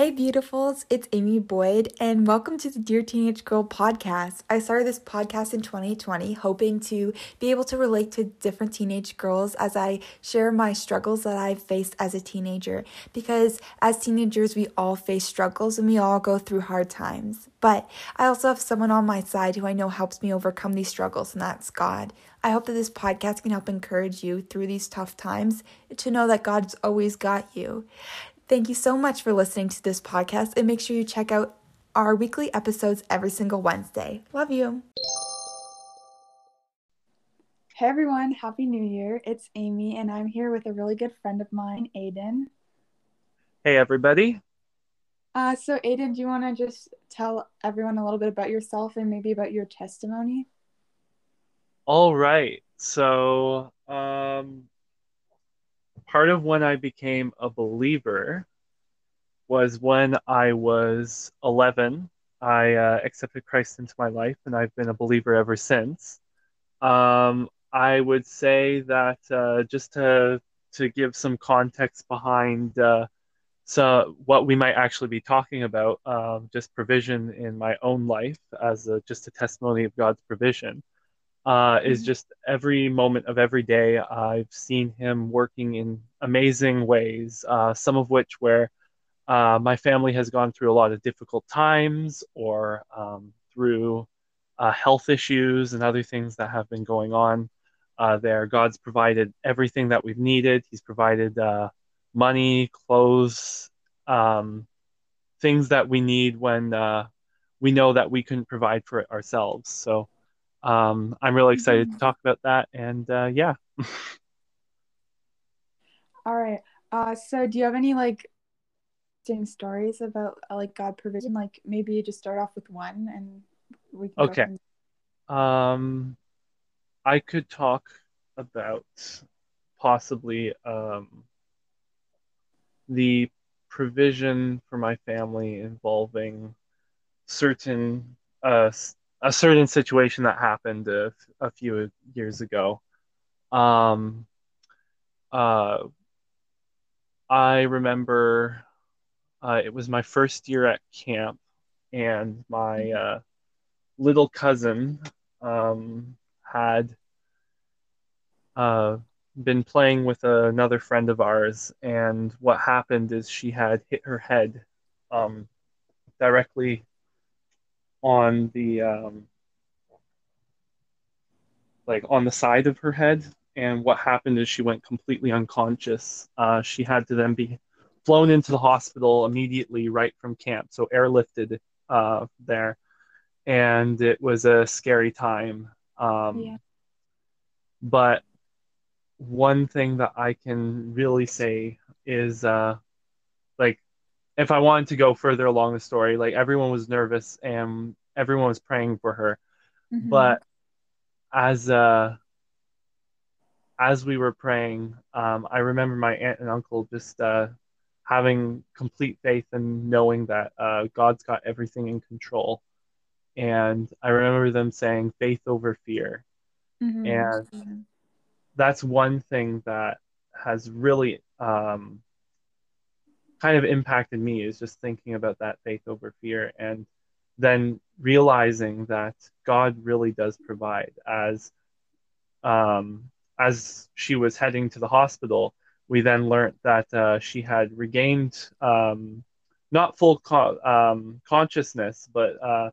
Hey, beautifuls, it's Amy Boyd, and welcome to the Dear Teenage Girl podcast. I started this podcast in 2020, hoping to be able to relate to different teenage girls as I share my struggles that I've faced as a teenager. Because as teenagers, we all face struggles and we all go through hard times. But I also have someone on my side who I know helps me overcome these struggles, and that's God. I hope that this podcast can help encourage you through these tough times to know that God's always got you. Thank you so much for listening to this podcast and make sure you check out our weekly episodes every single Wednesday. Love you. Hey everyone, Happy New Year. It's Amy and I'm here with a really good friend of mine, Aiden. Hey everybody. Uh, so Aiden, do you want to just tell everyone a little bit about yourself and maybe about your testimony? All right. So, um, part of when I became a believer was when I was 11. I uh, accepted Christ into my life, and I've been a believer ever since. Um, I would say that uh, just to to give some context behind uh, so what we might actually be talking about, um, just provision in my own life as a, just a testimony of God's provision uh, mm-hmm. is just every moment of every day. I've seen him working in amazing ways, uh, some of which where uh, my family has gone through a lot of difficult times or um, through uh, health issues and other things that have been going on uh, there. God's provided everything that we've needed. He's provided uh, money, clothes, um, things that we need when we know that we couldn't provide for it ourselves. So um, I'm really excited mm-hmm. to talk about that. And uh, yeah. All right. Uh, so do you have any like interesting stories about uh, like God provision? Like maybe you just start off with one and we can. Okay. Um, I could talk about possibly um, the provision for my family involving certain uh, a certain situation that happened a, a few years ago. Um, uh, I remember uh, it was my first year at camp, and my uh, little cousin um, had uh, been playing with another friend of ours, and what happened is she had hit her head um, directly on the um, like on the side of her head. And what happened is she went completely unconscious. Uh, she had to then be flown into the hospital immediately right from camp so airlifted uh, there. And it was a scary time. Um, yeah. but one thing that i can really say is uh, like if I wanted to go further along the story, like everyone was nervous and everyone was praying for her. Mm-hmm. But as uh as we were praying, um, I remember my aunt and uncle just uh, having complete faith and knowing that uh, God's got everything in control. And I remember them saying faith over fear. Mm-hmm. And that's one thing that has really um, kind of impacted me is just thinking about that faith over fear and then realizing that God really does provide. As um, as she was heading to the hospital we then learned that uh, she had regained um, not full co- um, consciousness but uh,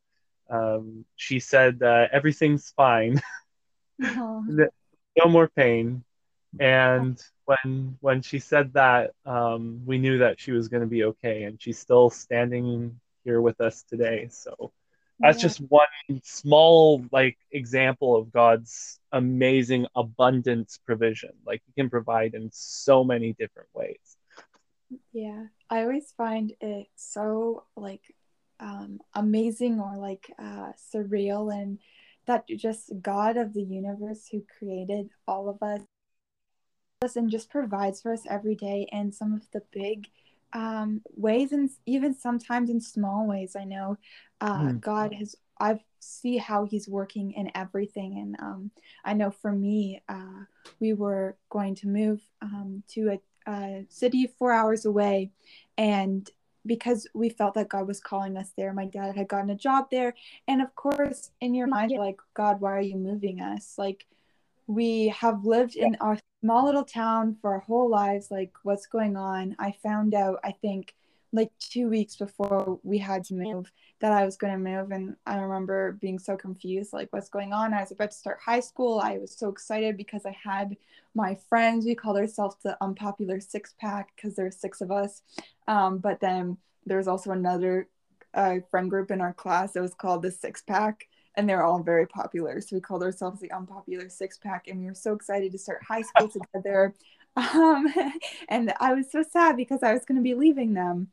um, she said uh, everything's fine. Uh-huh. no more pain and when when she said that, um, we knew that she was going to be okay, and she's still standing here with us today. So that's yeah. just one small like example of God's amazing abundance provision. Like He can provide in so many different ways. Yeah, I always find it so like um, amazing or like uh, surreal and that just God of the universe who created all of us us and just provides for us every day and some of the big um, ways and even sometimes in small ways i know uh, mm. god has i see how he's working in everything and um, i know for me uh, we were going to move um, to a, a, city four hours away and because we felt that God was calling us there. My dad had gotten a job there. And of course, in your mind, you're like, God, why are you moving us? Like, we have lived in our small little town for our whole lives. Like, what's going on? I found out, I think, like two weeks before we had to move that I was going to move. And I remember being so confused like, what's going on? I was about to start high school. I was so excited because I had my friends. We called ourselves the unpopular six pack because there's six of us. Um, but then there was also another uh, friend group in our class that was called the six pack. And they're all very popular. So we called ourselves the unpopular six pack. And we were so excited to start high school together. Um, and I was so sad because I was going to be leaving them.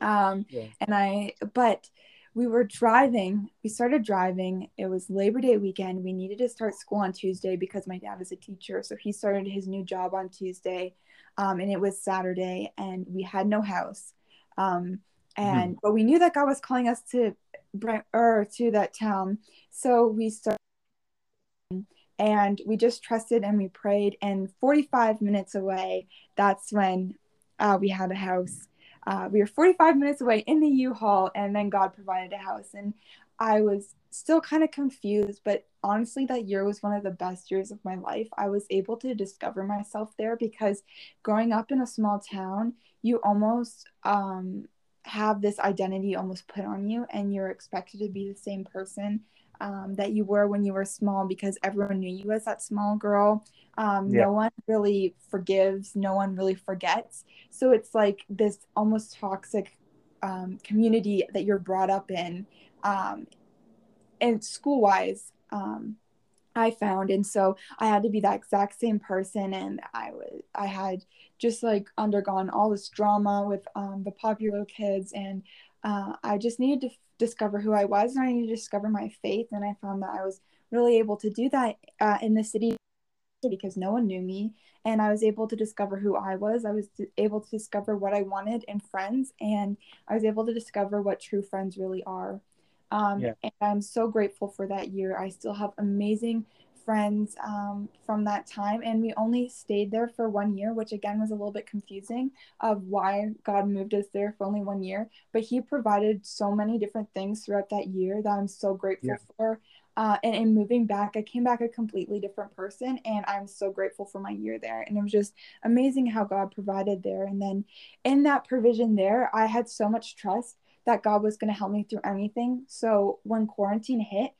Um, yeah. And I, but we were driving, we started driving. It was Labor Day weekend. We needed to start school on Tuesday because my dad is a teacher. So he started his new job on Tuesday. Um, and it was Saturday, and we had no house. Um, and mm-hmm. but we knew that God was calling us to or to that town. So we started and we just trusted and we prayed and 45 minutes away that's when uh, we had a house uh, we were 45 minutes away in the U-Haul, and then God provided a house. And I was still kind of confused, but honestly, that year was one of the best years of my life. I was able to discover myself there because growing up in a small town, you almost um, have this identity almost put on you, and you're expected to be the same person um, that you were when you were small because everyone knew you as that small girl. Um, yeah. No one really forgives, no one really forgets. So it's like this almost toxic um, community that you're brought up in. Um, and school wise, um, I found. And so I had to be that exact same person. And I was, I had just like undergone all this drama with um, the popular kids. And uh, I just needed to discover who I was and I needed to discover my faith. And I found that I was really able to do that uh, in the city because no one knew me. And I was able to discover who I was. I was able to discover what I wanted in friends. And I was able to discover what true friends really are. Um, yeah. And I'm so grateful for that year. I still have amazing friends um, from that time and we only stayed there for one year which again was a little bit confusing of why god moved us there for only one year. But he provided so many different things throughout that year that i'm so grateful yeah. for. Uh, and in moving back i came back a completely different person and i'm so grateful for my year there. And it was just amazing how god provided there. And then in that provision there i had so much trust that god was going to help me through anything. So when quarantine hit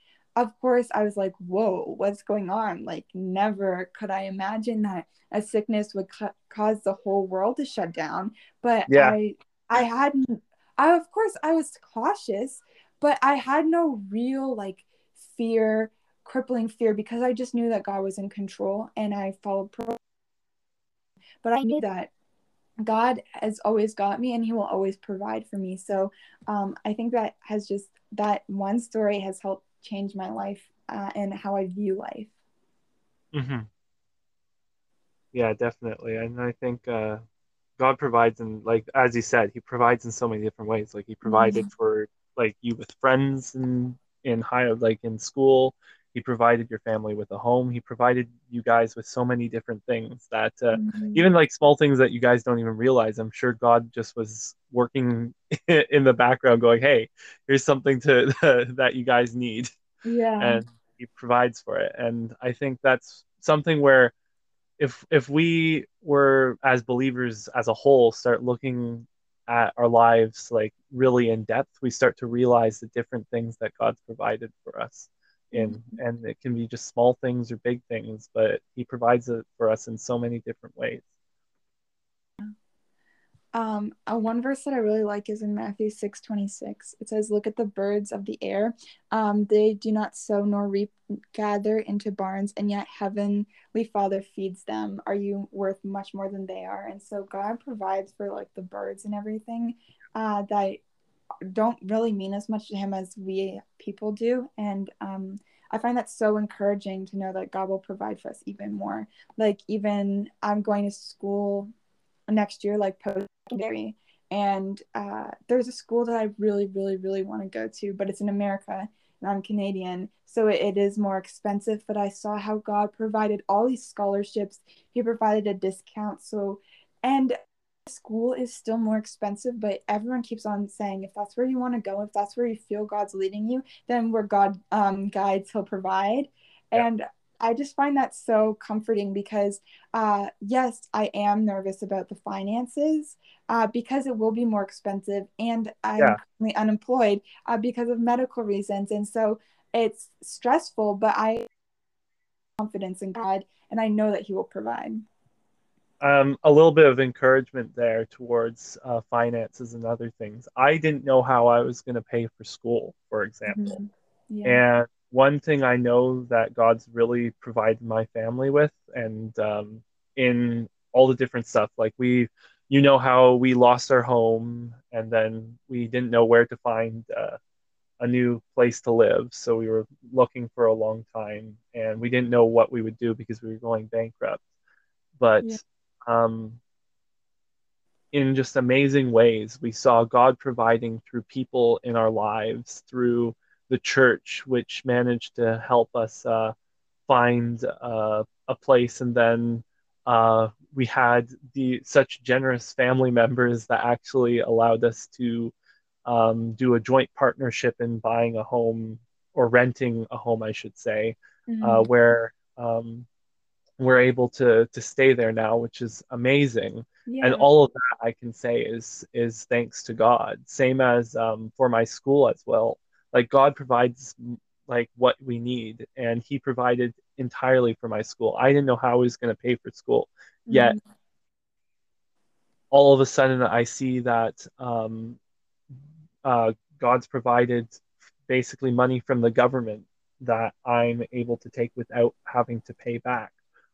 of course, I was like, whoa, what's going on? Like, never could I imagine that a sickness would ca- cause the whole world to shut down. But yeah. I, I hadn't, I, of course, I was cautious, but I had no real like fear, crippling fear, because I just knew that God was in control and I followed pro. But I knew that God has always got me and he will always provide for me. So um, I think that has just, that one story has helped changed my life uh, and how I view life. Mm-hmm. Yeah, definitely. And I think uh, God provides in like as he said, he provides in so many different ways. Like he provided mm-hmm. for like you with friends and in higher like in school. He provided your family with a home. He provided you guys with so many different things that uh, mm-hmm. even like small things that you guys don't even realize. I'm sure God just was working in the background, going, "Hey, here's something to that you guys need." Yeah, and He provides for it. And I think that's something where if if we were as believers as a whole start looking at our lives like really in depth, we start to realize the different things that God's provided for us mm-hmm. and it can be just small things or big things but he provides it for us in so many different ways um, uh, one verse that I really like is in Matthew 6 26. It says, Look at the birds of the air. Um, they do not sow nor reap, gather into barns, and yet Heavenly Father feeds them. Are you worth much more than they are? And so God provides for like the birds and everything uh, that don't really mean as much to Him as we people do. And um, I find that so encouraging to know that God will provide for us even more. Like, even I'm going to school next year, like post secondary. And uh, there's a school that I really, really, really want to go to, but it's in America and I'm Canadian. So it, it is more expensive. But I saw how God provided all these scholarships, He provided a discount. So, and school is still more expensive, but everyone keeps on saying if that's where you want to go, if that's where you feel God's leading you, then where God um, guides, He'll provide. Yeah. And I just find that so comforting because, uh, yes, I am nervous about the finances uh, because it will be more expensive, and I'm yeah. currently unemployed uh, because of medical reasons, and so it's stressful. But I have confidence in God, and I know that He will provide um, a little bit of encouragement there towards uh, finances and other things. I didn't know how I was going to pay for school, for example. Mm-hmm. Yeah. And one thing I know that God's really provided my family with, and um, in all the different stuff, like we, you know, how we lost our home and then we didn't know where to find uh, a new place to live. So we were looking for a long time and we didn't know what we would do because we were going bankrupt. But yeah um, in just amazing ways. We saw God providing through people in our lives, through the church, which managed to help us uh, find uh, a place. And then uh, we had the such generous family members that actually allowed us to um, do a joint partnership in buying a home or renting a home, I should say, mm-hmm. Uh, where um, we're able to to stay there now, which is amazing. Yeah. And all of that I can say is is thanks to God. Same as um, for my school as well. Like God provides like what we need, and He provided entirely for my school. I didn't know how I was going to pay for school, mm-hmm. yet all of a sudden I see that um, uh, God's provided basically money from the government that I'm able to take without having to pay back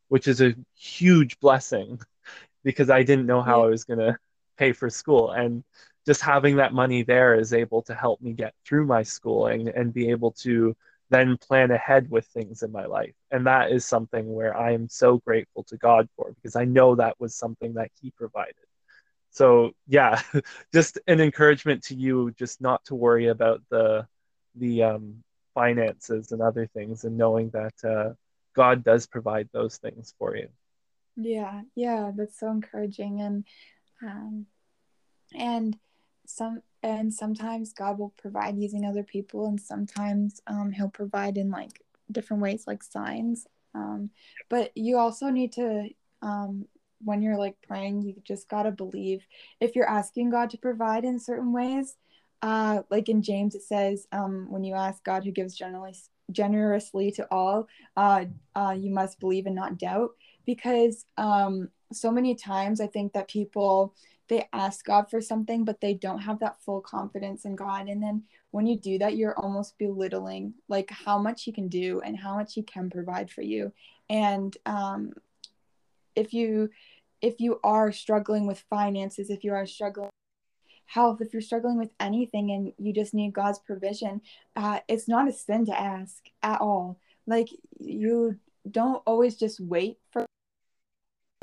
which is a huge blessing because I didn't know how yeah. I was going to pay for school. And just having that money there is able to help me get through my schooling and be able to then plan ahead with things in my life. And that is something where I am so grateful to God for because I know that was something that He provided. So yeah, just an encouragement to you, just not to worry about the the um, finances and other things, and knowing that uh, God does provide those things for you. Yeah, yeah, that's so encouraging and um and some and sometimes God will provide using other people and sometimes um he'll provide in like different ways like signs. Um but you also need to um when you're like praying, you just got to believe if you're asking God to provide in certain ways, uh, like in James, it says, um, when you ask God who gives generally generously to all, uh, uh, you must believe and not doubt. Because um, so many times I think that people they ask God for something, but they don't have that full confidence in God. And then when you do that, you're almost belittling like how much He can do and how much He can provide for you. And um, if you if you are struggling with finances, if you are struggling health, if you're struggling with anything and you just need God's provision, uh, it's not a sin to ask at all. Like you don't always just wait for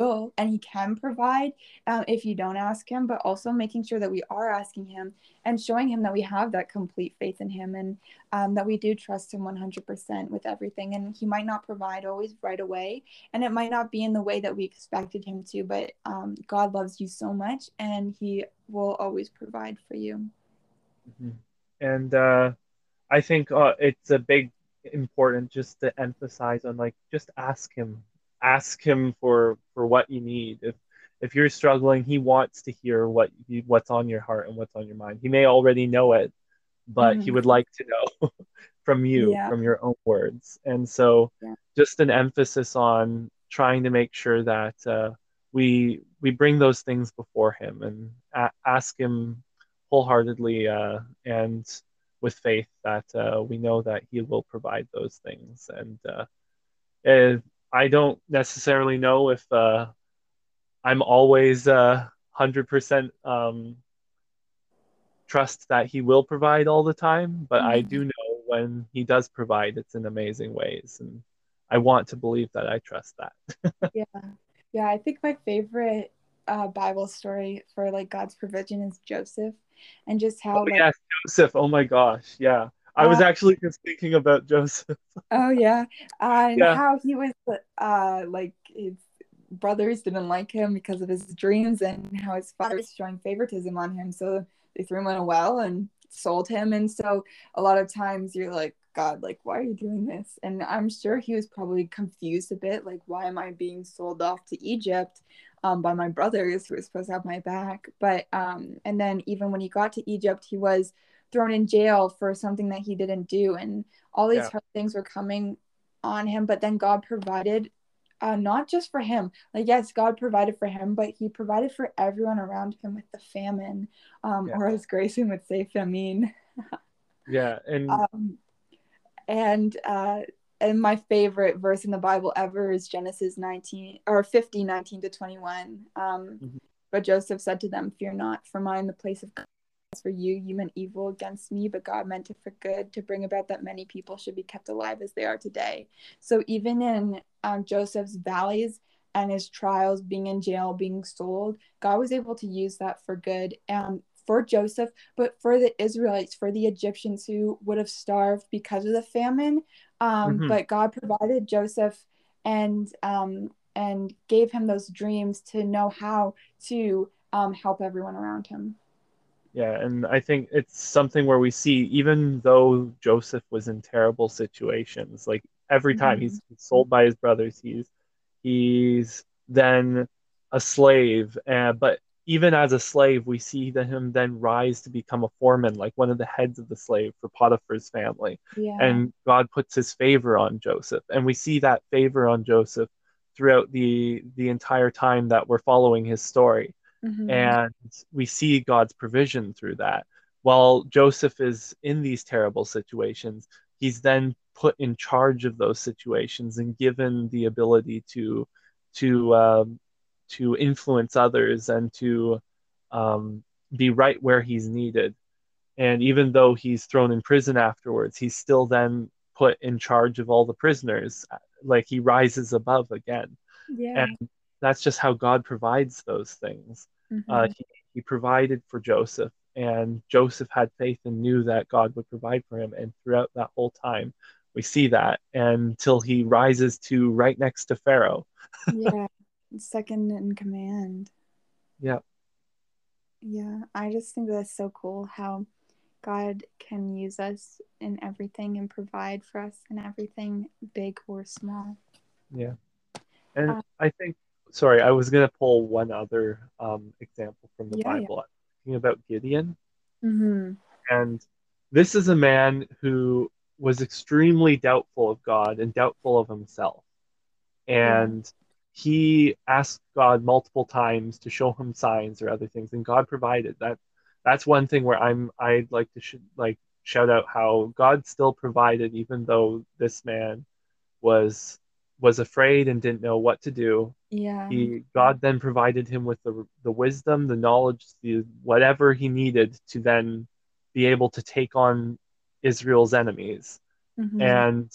will and he can provide um, if you don't ask him but also making sure that we are asking him and showing him that we have that complete faith in him and um, that we do trust him 100% with everything and he might not provide always right away and it might not be in the way that we expected him to but um, god loves you so much and he will always provide for you mm-hmm. and uh, i think uh, it's a big important just to emphasize on like just ask him ask him for for what you need if if you're struggling he wants to hear what you, what's on your heart and what's on your mind he may already know it but mm-hmm. he would like to know from you yeah. from your own words and so yeah. just an emphasis on trying to make sure that uh, we we bring those things before him and a- ask him wholeheartedly uh, and with faith that uh, we know that he will provide those things and uh, I don't necessarily know if uh, I'm always uh, 100% um, trust that he will provide all the time, but mm-hmm. I do know when he does provide, it's in amazing ways. And I want to believe that I trust that. yeah. Yeah. I think my favorite uh, Bible story for like God's provision is Joseph and just how. Oh, like, yes, Joseph. Oh my gosh. Yeah. I was uh, actually just thinking about Joseph. oh yeah, and yeah. how he was uh like his brothers didn't like him because of his dreams and how his father was showing favoritism on him. So they threw him in a well and sold him. And so a lot of times you're like, God, like, why are you doing this? And I'm sure he was probably confused a bit, like, why am I being sold off to Egypt um, by my brothers who were supposed to have my back? But, um, and then even when he got to Egypt, he was thrown in jail for something that he didn't do. And all these yeah. hard things were coming on him, but then God provided uh, not just for him. Like, yes, God provided for him, but he provided for everyone around him with the famine, um, yeah. or as Grayson would say, famine. yeah. And, um, and, uh, and my favorite verse in the Bible ever is Genesis 19 or 50, 19 to 21. Um, mm-hmm. But Joseph said to them, Fear not, for mine the place of God for you, you meant evil against me, but God meant it for good to bring about that many people should be kept alive as they are today. So even in um, Joseph's valleys and his trials, being in jail, being sold, God was able to use that for good. And for Joseph, but for the Israelites, for the Egyptians who would have starved because of the famine. Um, mm-hmm. But God provided Joseph and um, and gave him those dreams to know how to um, help everyone around him. Yeah, and I think it's something where we see, even though Joseph was in terrible situations, like every time mm-hmm. he's sold by his brothers, he's he's then a slave. Uh, but even as a slave, we see that him then rise to become a foreman, like one of the heads of the slave for Potiphar's family. Yeah. And God puts his favor on Joseph, and we see that favor on Joseph throughout the the entire time that we're following his story. Mm-hmm. And we see God's provision through that. While Joseph is in these terrible situations, he's then put in charge of those situations and given the ability to to um, to influence others and to um, be right where he's needed. And even though he's thrown in prison afterwards, he's still then put in charge of all the prisoners. Like he rises above again. Yeah. And that's just how God provides those things. Mm-hmm. Uh, he, he provided for Joseph, and Joseph had faith and knew that God would provide for him. And throughout that whole time, we see that until he rises to right next to Pharaoh. yeah, second in command. Yeah. Yeah, I just think that's so cool how God can use us in everything and provide for us in everything, big or small. Yeah. And uh, I think sorry, I was going to pull one other um, example from the yeah, Bible. Yeah. Thinking about Gideon. Mm-hmm. And this is a man who was extremely doubtful of God and doubtful of himself. And yeah. he asked God multiple times to show him signs or other things, and God provided. That that's one thing where I'm I'd like to sh- like shout out how God still provided, even though this man was was afraid and didn't know what to do. Yeah. He God then provided him with the the wisdom, the knowledge, the whatever he needed to then be able to take on Israel's enemies. Mm-hmm. And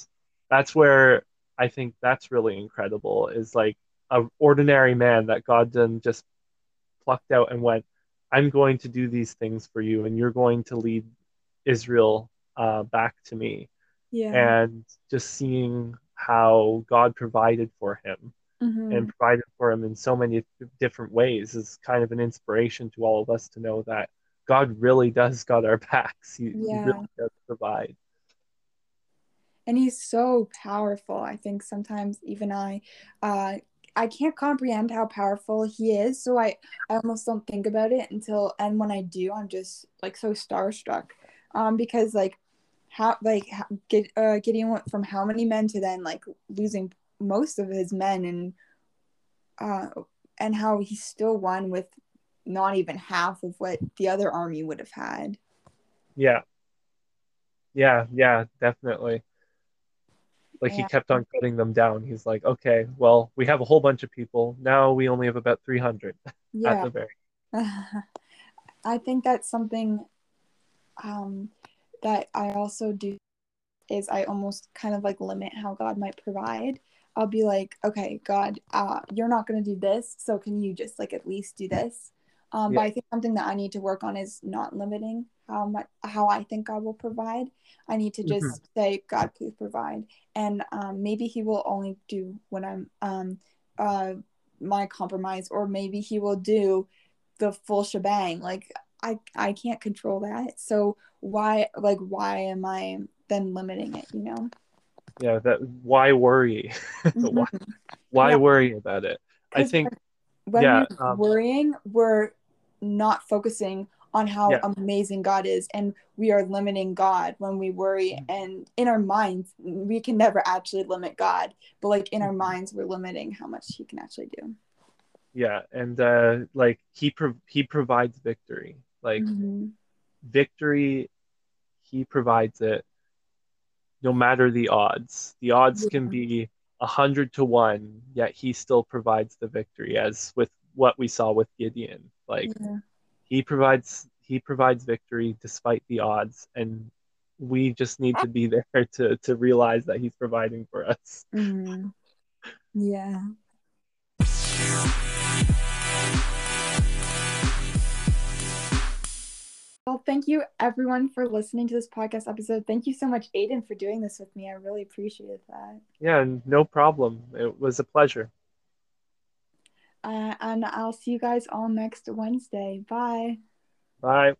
that's where I think that's really incredible is like an ordinary man that God then just plucked out and went, I'm going to do these things for you and you're going to lead Israel uh, back to me. Yeah. And just seeing how God provided for him mm-hmm. and provided for him in so many different ways is kind of an inspiration to all of us to know that God really does got our backs. He, yeah. he really does provide. And he's so powerful. I think sometimes even I uh I can't comprehend how powerful he is. So I, I almost don't think about it until and when I do, I'm just like so starstruck. Um, because like how like get uh Gideon went from how many men to then like losing most of his men and uh and how he still won with not even half of what the other army would have had. Yeah. Yeah, yeah, definitely. Like yeah. he kept on cutting them down. He's like, okay, well, we have a whole bunch of people. Now we only have about 300 yeah. at the very. I think that's something um, that I also do is I almost kind of like limit how God might provide. I'll be like, okay, God, uh, you're not going to do this, so can you just like at least do this? Um, yeah. But I think something that I need to work on is not limiting how much how I think God will provide. I need to just mm-hmm. say, God, please provide, and um, maybe He will only do when I'm um, uh, my compromise or maybe he will do the full shebang like i i can't control that so why like why am i then limiting it you know yeah that why worry why, Mhm. why Yeah. worry about it i think when yeah, we're um, worrying we're not focusing on how Yeah. amazing god is and we are limiting god when we worry Mhm. and in our minds we can never actually limit god but like in our Mhm. minds we're limiting how much he can actually do yeah and uh like he pro- he provides victory like Mhm. victory he provides it no matter the odds. The odds can be a hundred to one yet he still provides the victory as with what we saw with gideon. Like yeah. he provides he provides victory despite the odds and we just need to be there to to realize that he's providing for us. Mhm. yeah well thank you everyone for listening to this podcast episode. Thank you so much aiden for doing this with me. I really appreciated that. Yeah no problem. It was a pleasure. Uh, and i'll see you guys all next wednesday. Bye. Bye